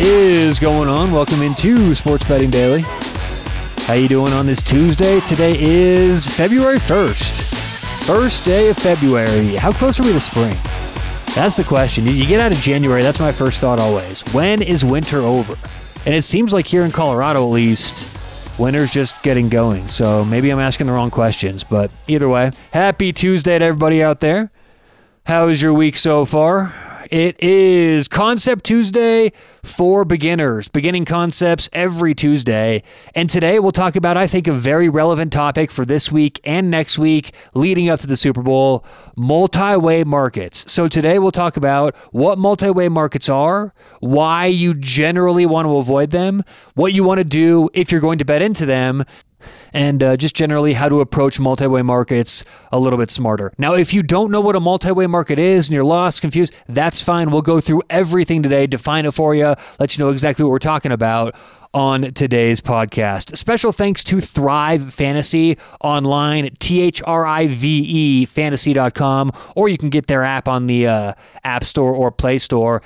is going on? Welcome into Sports Betting Daily. How you doing on this Tuesday? Today is February 1st. First day of February. How close are we to spring? That's the question. You get out of January, that's my first thought always. When is winter over? And it seems like here in Colorado at least, winter's just getting going. So maybe I'm asking the wrong questions, but either way, happy Tuesday to everybody out there. How is your week so far? It is Concept Tuesday for beginners, beginning concepts every Tuesday. And today we'll talk about, I think, a very relevant topic for this week and next week leading up to the Super Bowl multi way markets. So today we'll talk about what multi way markets are, why you generally want to avoid them, what you want to do if you're going to bet into them, and uh, just generally how to approach multi way markets a little bit smarter. Now, if you don't know what a multi way market is and you're lost, confused, that's fine. We'll go through everything today, define it for you, let you know exactly what we're talking about on today's podcast. Special thanks to Thrive Fantasy online, T H R I V E fantasy.com, or you can get their app on the uh, App Store or Play Store.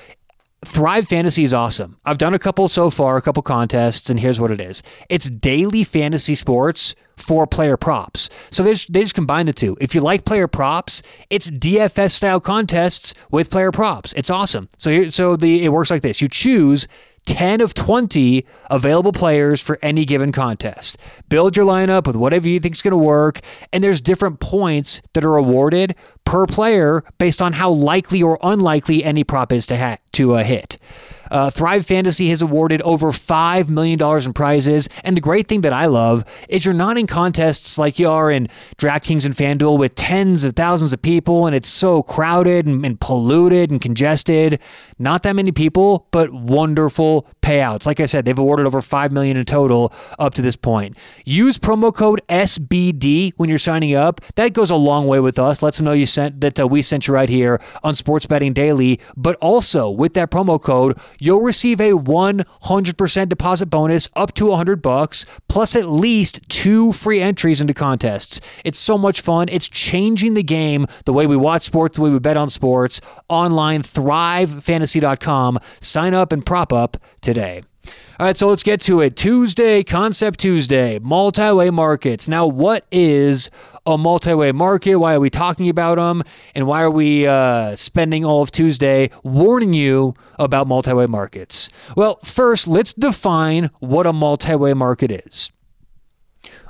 Thrive Fantasy is awesome. I've done a couple so far, a couple contests, and here's what it is it's daily fantasy sports for player props. So they just, they just combine the two. If you like player props, it's DFS style contests with player props. It's awesome. So here, so the it works like this: you choose 10 of 20 available players for any given contest. Build your lineup with whatever you think is going to work, and there's different points that are awarded per player based on how likely or unlikely any prop is to, ha- to uh, hit. Uh, Thrive Fantasy has awarded over $5 million in prizes. And the great thing that I love is you're not in contests like you are in DraftKings and FanDuel with tens of thousands of people and it's so crowded and, and polluted and congested. Not that many people, but wonderful payouts. Like I said, they've awarded over 5 million in total up to this point. Use promo code SBD when you're signing up. That goes a long way with us. Lets them know you sent that uh, we sent you right here on Sports Betting Daily, but also with that promo code, you'll receive a 100% deposit bonus up to 100 bucks plus at least two free entries into contests. It's so much fun. It's changing the game, the way we watch sports, the way we bet on sports. Online thrivefantasy.com. Sign up and prop up today. All right, so let's get to it. Tuesday, Concept Tuesday, multi way markets. Now, what is a multi way market? Why are we talking about them? And why are we uh, spending all of Tuesday warning you about multi way markets? Well, first, let's define what a multi way market is.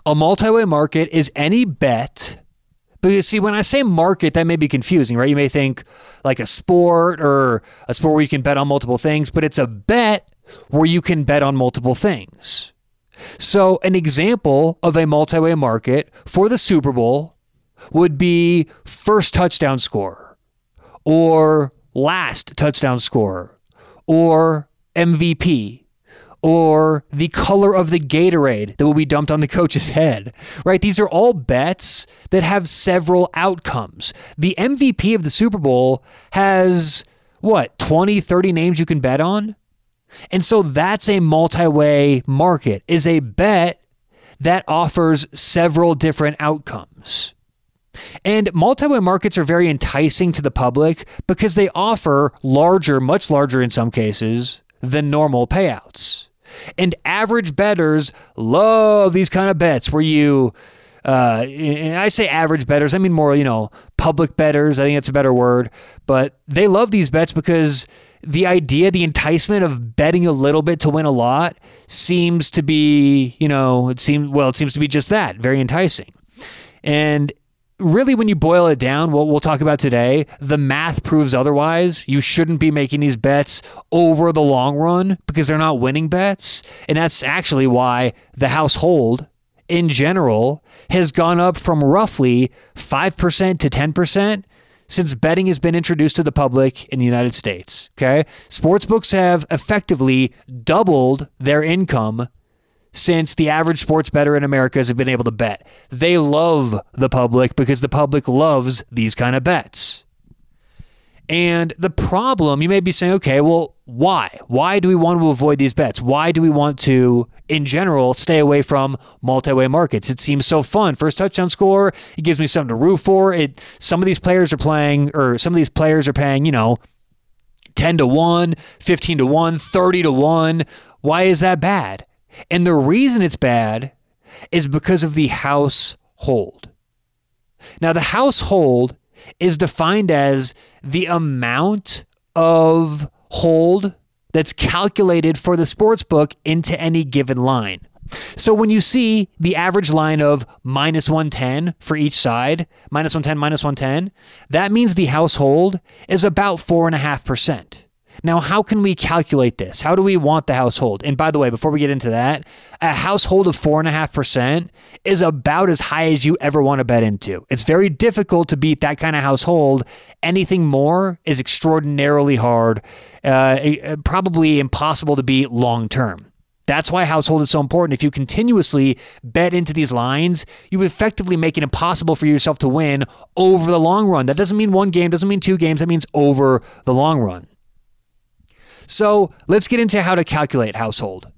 A multi way market is any bet. Because see, when I say market, that may be confusing, right? You may think like a sport or a sport where you can bet on multiple things, but it's a bet where you can bet on multiple things. So, an example of a multi way market for the Super Bowl would be first touchdown score, or last touchdown score, or MVP, or the color of the Gatorade that will be dumped on the coach's head, right? These are all bets that have several outcomes. The MVP of the Super Bowl has what, 20, 30 names you can bet on? And so that's a multi-way market, is a bet that offers several different outcomes. And multi-way markets are very enticing to the public because they offer larger, much larger in some cases, than normal payouts. And average bettors love these kind of bets where you uh, and I say average bettors, I mean more, you know, public bettors. I think that's a better word. But they love these bets because the idea, the enticement of betting a little bit to win a lot seems to be, you know, it seems, well, it seems to be just that very enticing. And really, when you boil it down, what we'll talk about today, the math proves otherwise. You shouldn't be making these bets over the long run because they're not winning bets. And that's actually why the household in general has gone up from roughly 5% to 10% since betting has been introduced to the public in the United States. Okay. Sportsbooks have effectively doubled their income since the average sports bettor in America has been able to bet. They love the public because the public loves these kind of bets. And the problem, you may be saying, okay, well, why? Why do we want to avoid these bets? Why do we want to, in general, stay away from multi-way markets? It seems so fun. First touchdown score, it gives me something to root for. It some of these players are playing, or some of these players are paying, you know, 10 to 1, 15 to 1, 30 to 1. Why is that bad? And the reason it's bad is because of the household. Now, the household is defined as the amount of hold that's calculated for the sports book into any given line. So when you see the average line of minus 110 for each side, minus 110, minus 110, that means the household is about 4.5%. Now, how can we calculate this? How do we want the household? And by the way, before we get into that, a household of 4.5% is about as high as you ever want to bet into. It's very difficult to beat that kind of household. Anything more is extraordinarily hard, uh, probably impossible to beat long term. That's why household is so important. If you continuously bet into these lines, you effectively make it impossible for yourself to win over the long run. That doesn't mean one game, doesn't mean two games, that means over the long run. So let's get into how to calculate household.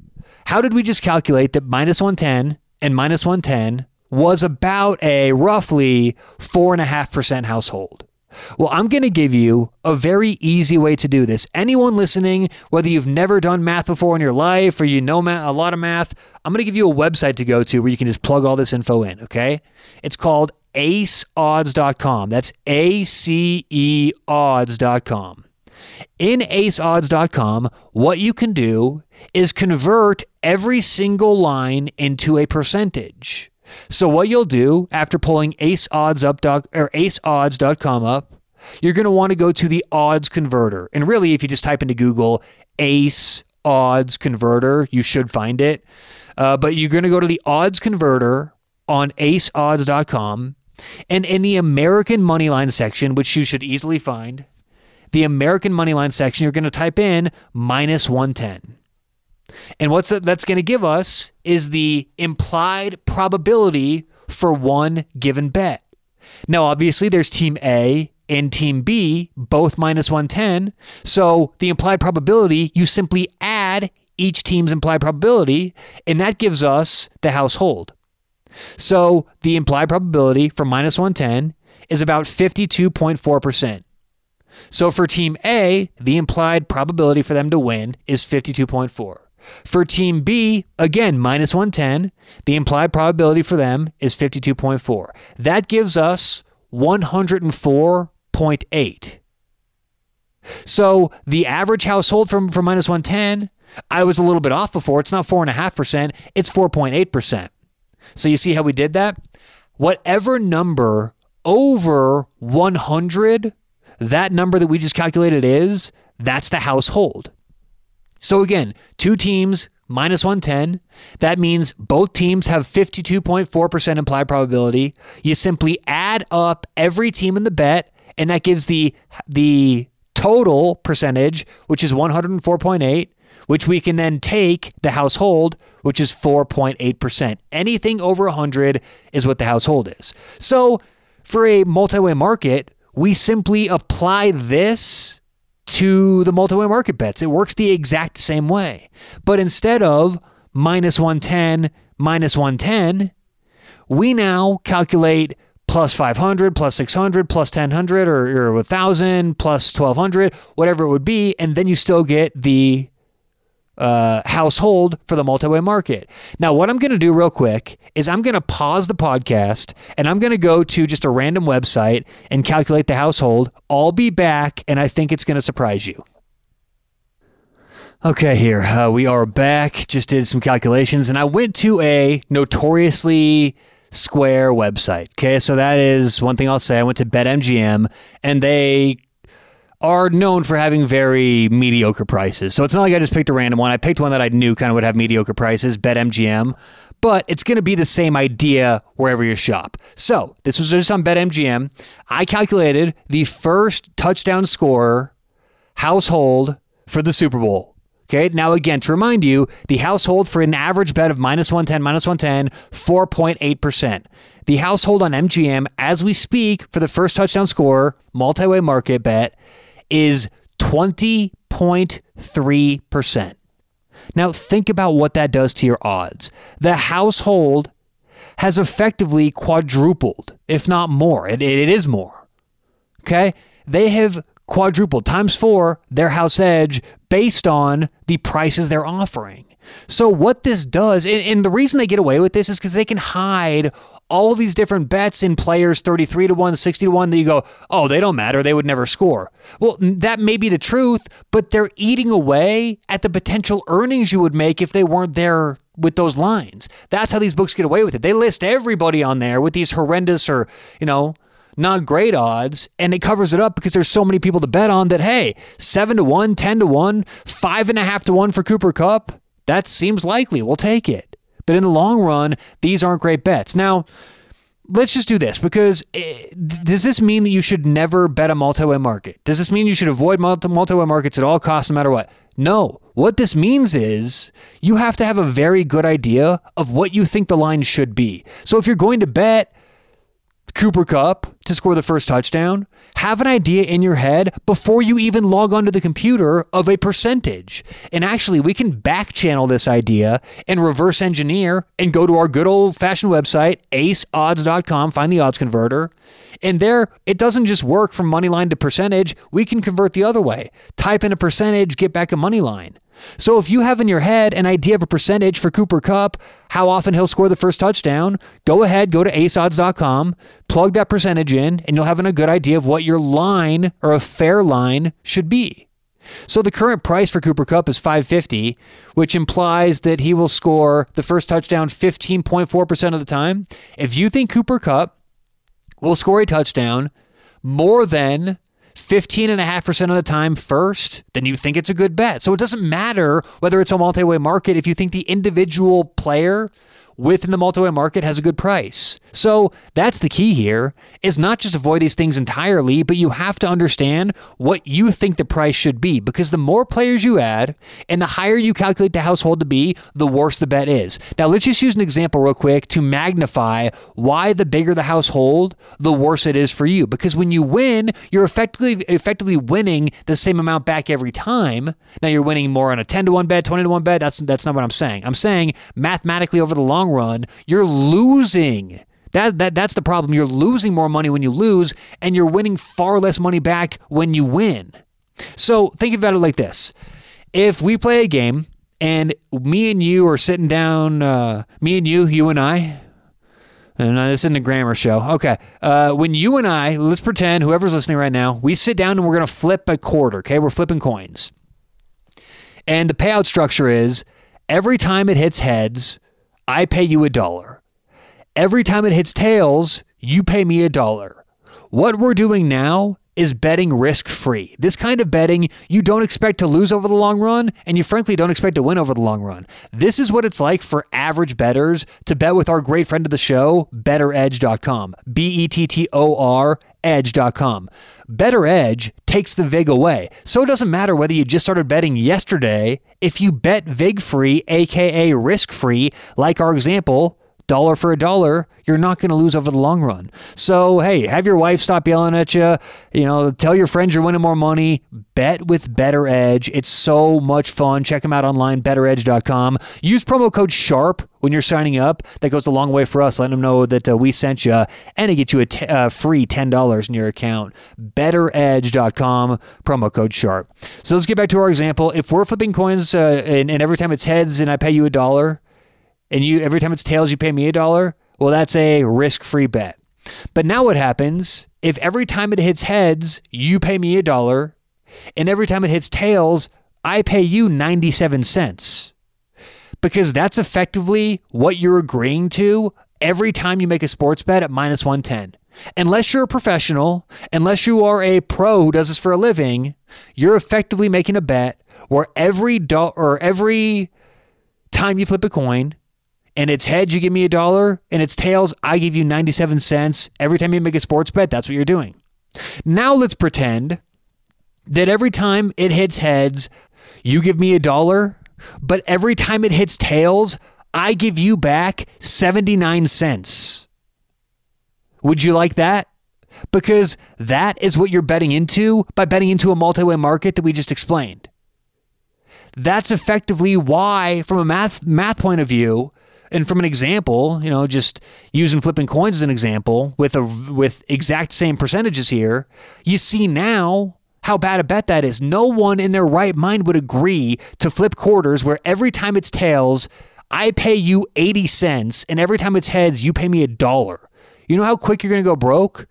How did we just calculate that minus 110 and minus 110 was about a roughly 4.5% household? Well, I'm going to give you a very easy way to do this. Anyone listening, whether you've never done math before in your life or you know a lot of math, I'm going to give you a website to go to where you can just plug all this info in, okay? It's called aceodds.com. That's A C E odds.com. In aceodds.com, what you can do is convert every single line into a percentage. So what you'll do after pulling aceodds up or aceodds.com up, you're going to want to go to the odds converter. And really if you just type into Google ace odds converter, you should find it. Uh, but you're going to go to the odds converter on aceodds.com and in the American Moneyline section, which you should easily find, the American Moneyline section, you're going to type in minus 110. And what's that, that's going to give us is the implied probability for one given bet. Now, obviously, there's team A and team B, both minus 110. So the implied probability, you simply add each team's implied probability, and that gives us the household. So the implied probability for minus 110 is about 52.4%. So for team A, the implied probability for them to win is 52.4. For team B, again, minus 110, the implied probability for them is 52.4. That gives us 104.8. So the average household from, from minus 110, I was a little bit off before. It's not 4.5%, it's 4.8%. So you see how we did that? Whatever number over 100 that number that we just calculated is, that's the household. So again, two teams minus 110. That means both teams have 52.4% implied probability. You simply add up every team in the bet, and that gives the the total percentage, which is 104.8, which we can then take the household, which is 4.8%. Anything over 100 is what the household is. So for a multi-way market, we simply apply this to the multi-way market bets. It works the exact same way. But instead of minus 110, minus 110, we now calculate plus 500, plus 600, plus 1000, or, or 1000, plus 1200, whatever it would be. And then you still get the uh, household for the multi-way market. Now, what I'm going to do real quick is I'm going to pause the podcast and I'm going to go to just a random website and calculate the household. I'll be back, and I think it's going to surprise you. Okay, here uh, we are back. Just did some calculations, and I went to a notoriously square website. Okay, so that is one thing I'll say. I went to BetMGM, and they are known for having very mediocre prices. So it's not like I just picked a random one. I picked one that I knew kind of would have mediocre prices, BetMGM, but it's going to be the same idea wherever you shop. So this was just on BetMGM. I calculated the first touchdown scorer household for the Super Bowl. Okay, now again, to remind you, the household for an average bet of minus 110, minus 110, 4.8%. The household on MGM, as we speak, for the first touchdown scorer, multi way market bet, is 20.3%. Now, think about what that does to your odds. The household has effectively quadrupled, if not more. it, it is more. Okay? They have quadrupled times four their house edge based on the prices they're offering. So what this does, and, and the reason they get away with this is because they can hide all of these different bets in players 33 to 1, 60 to 1 that you go, oh, they don't matter. They would never score. Well, that may be the truth, but they're eating away at the potential earnings you would make if they weren't there with those lines. That's how these books get away with it. They list everybody on there with these horrendous or, you know, not great odds, and it covers it up because there's so many people to bet on that, hey, 7 to 1, 10 to 1, 5.5 to 1 for Cooper Kupp that seems likely. We'll take it. But in the long run, these aren't great bets. Now, let's just do this because eh, does this mean that you should never bet a multi-way market? Does this mean you should avoid multi-way markets at all costs no matter what? No. What this means is you have to have a very good idea of what you think the line should be. So if you're going to bet Cooper Kupp to score the first touchdown, have an idea in your head before you even log onto the computer of a percentage. And actually, we can back channel this idea and reverse engineer and go to our good old fashioned website, aceodds.com, find the odds converter. And there, it doesn't just work from money line to percentage. We can convert the other way. Type in a percentage, get back a money line. So if you have in your head an idea of a percentage for Cooper Kupp, how often he'll score the first touchdown, go ahead, go to aceodds.com, plug that percentage and you'll have a good idea of what your line or a fair line should be. So the current price for Cooper Kupp is 550, which implies that he will score the first touchdown 15.4% of the time. If you think Cooper Kupp will score a touchdown more than 15.5% of the time first, then you think it's a good bet. So it doesn't matter whether it's a multi way market if you think the individual player within the multi-way market has a good price. So that's the key here is not just avoid these things entirely, but you have to understand what you think the price should be because the more players you add and the higher you calculate the household to be, the worse the bet is. Now let's just use an example real quick to magnify why the bigger the household, the worse it is for you. Because when you win, you're effectively effectively winning the same amount back every time. Now you're winning more on a 10 to 1 bet, 20 to 1 bet. That's that's not what I'm saying. I'm saying mathematically over the long long run, you're losing. That, that that's the problem. You're losing more money when you lose, and you're winning far less money back when you win. So think about it like this: if we play a game and me and you are sitting down, uh, me and you, you and I, and this isn't a grammar show. Okay. Uh, when you and I, let's pretend whoever's listening right now, we sit down and we're going to flip a quarter. Okay. We're flipping coins. And the payout structure is every time it hits heads, I pay you a dollar. Every time it hits tails, you pay me a dollar. What we're doing now is betting risk free. This kind of betting you don't expect to lose over the long run, and you frankly don't expect to win over the long run. This is what it's like for average bettors to bet with our great friend of the show, bettoredge.com. B E T T O R edge.com. BettorEdge takes the VIG away. So it doesn't matter whether you just started betting yesterday. If you bet VIG free, aka risk free, like our example, dollar for a dollar, you're not going to lose over the long run. So, hey, have your wife stop yelling at you. You know, tell your friends you're winning more money. Bet with BettorEdge. It's so much fun. Check them out online, bettoredge.com. Use promo code SHARP when you're signing up. That goes a long way for us, letting them know that uh, we sent you and it gets you a t- uh, free $10 in your account. BettorEdge.com, promo code SHARP. So let's get back to our example. If we're flipping coins uh, and, and every time it's heads and I pay you a dollar, and you every time it's tails you pay me a dollar, well that's a risk-free bet. But now what happens if every time it hits heads you pay me a dollar and every time it hits tails I pay you 97 cents? Because that's effectively what you're agreeing to every time you make a sports bet at minus 110. Unless you're a professional, unless you are a pro who does this for a living, you're effectively making a bet where every do- or every time you flip a coin, and it's heads, you give me a dollar, and it's tails, I give you 97 cents. Every time you make a sports bet, that's what you're doing. Now let's pretend that every time it hits heads, you give me a dollar, but every time it hits tails, I give you back 79 cents. Would you like that? Because that is what you're betting into by betting into a multi way market that we just explained. That's effectively why, from a math math point of view, and from an example, you know, just using flipping coins as an example with a with exact same percentages here, you see now how bad a bet that is. No one in their right mind would agree to flip quarters where every time it's tails, I pay you 80 cents, and every time it's heads, you pay me a dollar. You know how quick you're going to go broke?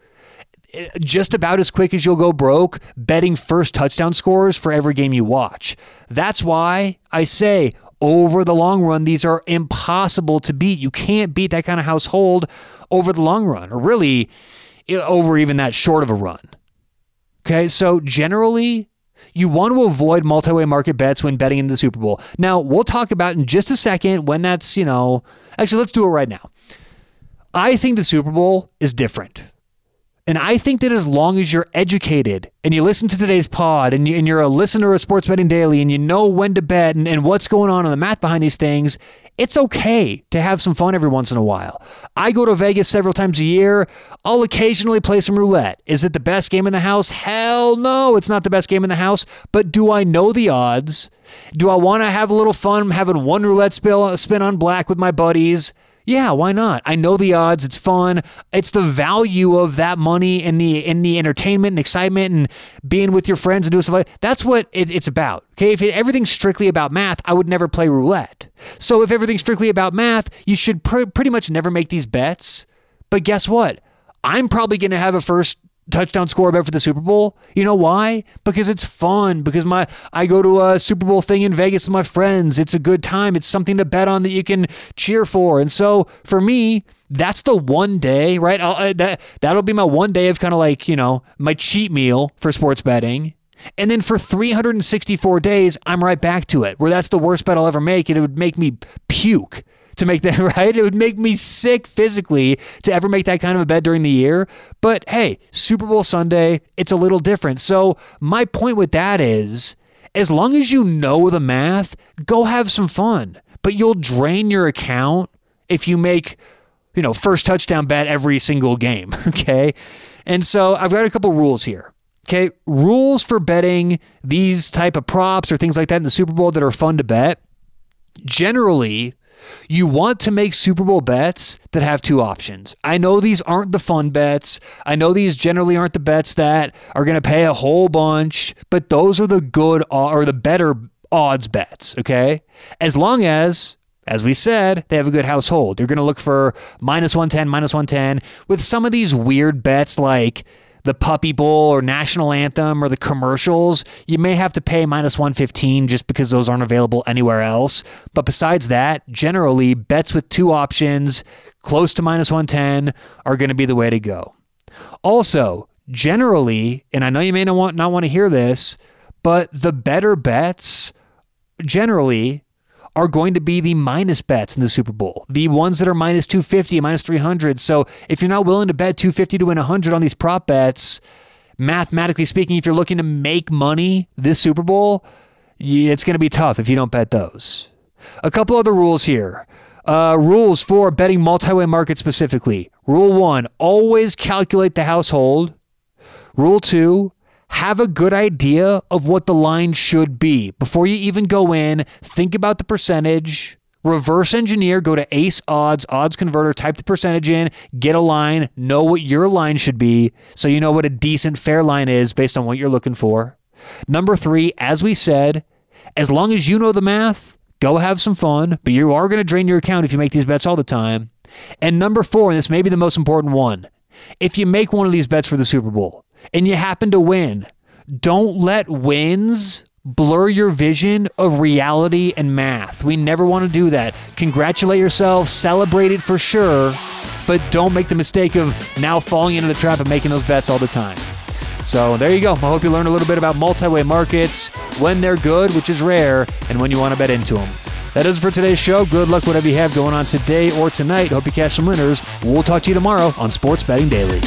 Eh, just about as quick as you'll go broke betting first touchdown scores for every game you watch. That's why I say over the long run, these are impossible to beat. You can't beat that kind of household over the long run, or really over even that short of a run. Okay, so generally, you want to avoid multi-way market bets when betting in the Super Bowl. Now, we'll talk about in just a second when that's, you know, actually, let's do it right now. I think the Super Bowl is different. And I think that as long as you're educated and you listen to today's pod and, you, are a listener of Sports Betting Daily and you know when to bet and, and what's going on in the math behind these things, it's okay to have some fun every once in a while. I go to Vegas several times a year. I'll occasionally play some roulette. Is it the best game in the house? Hell no, it's not the best game in the house. But do I know the odds? Do I want to have a little fun having one roulette spin on black with my buddies? Yeah, why not? I know the odds. It's fun. It's the value of that money and the in the entertainment and excitement and being with your friends and doing stuff like that's what it, it's about. Okay, if everything's strictly about math, I would never play roulette. So if everything's strictly about math, you should pr- pretty much never make these bets. But guess what? I'm probably going to have a first touchdown score bet for the Super Bowl. You know why? Because it's fun. Because my I go to a Super Bowl thing in Vegas with my friends. It's a good time. It's something to bet on that you can cheer for. And so for me, that's the one day, right? I'll, that that'll be my one day of kind of like you know my cheat meal for sports betting. And then for 364 days, I'm right back to it. Where that's the worst bet I'll ever make, and it would make me puke to make that right. It would make me sick physically to ever make that kind of a bet during the year. But hey, Super Bowl Sunday, it's a little different. So my point with that is as long as you know the math, go have some fun. But you'll drain your account if you make, you know, first touchdown bet every single game. Okay. And so I've got a couple rules here. Okay. Rules for betting these type of props or things like that in the Super Bowl that are fun to bet. Generally, you want to make Super Bowl bets that have two options. I know these aren't the fun bets. I know these generally aren't the bets that are going to pay a whole bunch, but those are the good or the better odds bets, okay? As long as as we said, they have a good household. You're going to look for minus 110, minus 110 with some of these weird bets like the Puppy Bowl or National Anthem or the commercials, you may have to pay minus 115 just because those aren't available anywhere else. But besides that, generally, bets with two options close to minus 110 are going to be the way to go. Also, generally, and I know you may not want, not want to hear this, but the better bets generally are going to be the minus bets in the Super Bowl, the ones that are minus 250, minus 300. So if you're not willing to bet 250 to win 100 on these prop bets, mathematically speaking, if you're looking to make money this Super Bowl, it's going to be tough if you don't bet those. A couple other rules here. Uh, rules for betting multi-way market specifically. Rule one: always calculate the household. Rule two: have a good idea of what the line should be. Before you even go in, think about the percentage, reverse engineer, go to Ace Odds, odds converter, type the percentage in, get a line, know what your line should be so you know what a decent fair line is based on what you're looking for. Number three, as we said, as long as you know the math, go have some fun, but you are going to drain your account if you make these bets all the time. And number four, and this may be the most important one, if you make one of these bets for the Super Bowl, and you happen to win, don't let wins blur your vision of reality and math. We never want to do that. Congratulate yourself, celebrate it for sure, but don't make the mistake of now falling into the trap of making those bets all the time. So there you go. I hope you learned a little bit about multi-way markets, when they're good, which is rare, and when you want to bet into them. That is for today's show. Good luck whatever you have going on today or tonight. Hope you catch some winners. We'll talk to you tomorrow on Sports Betting Daily.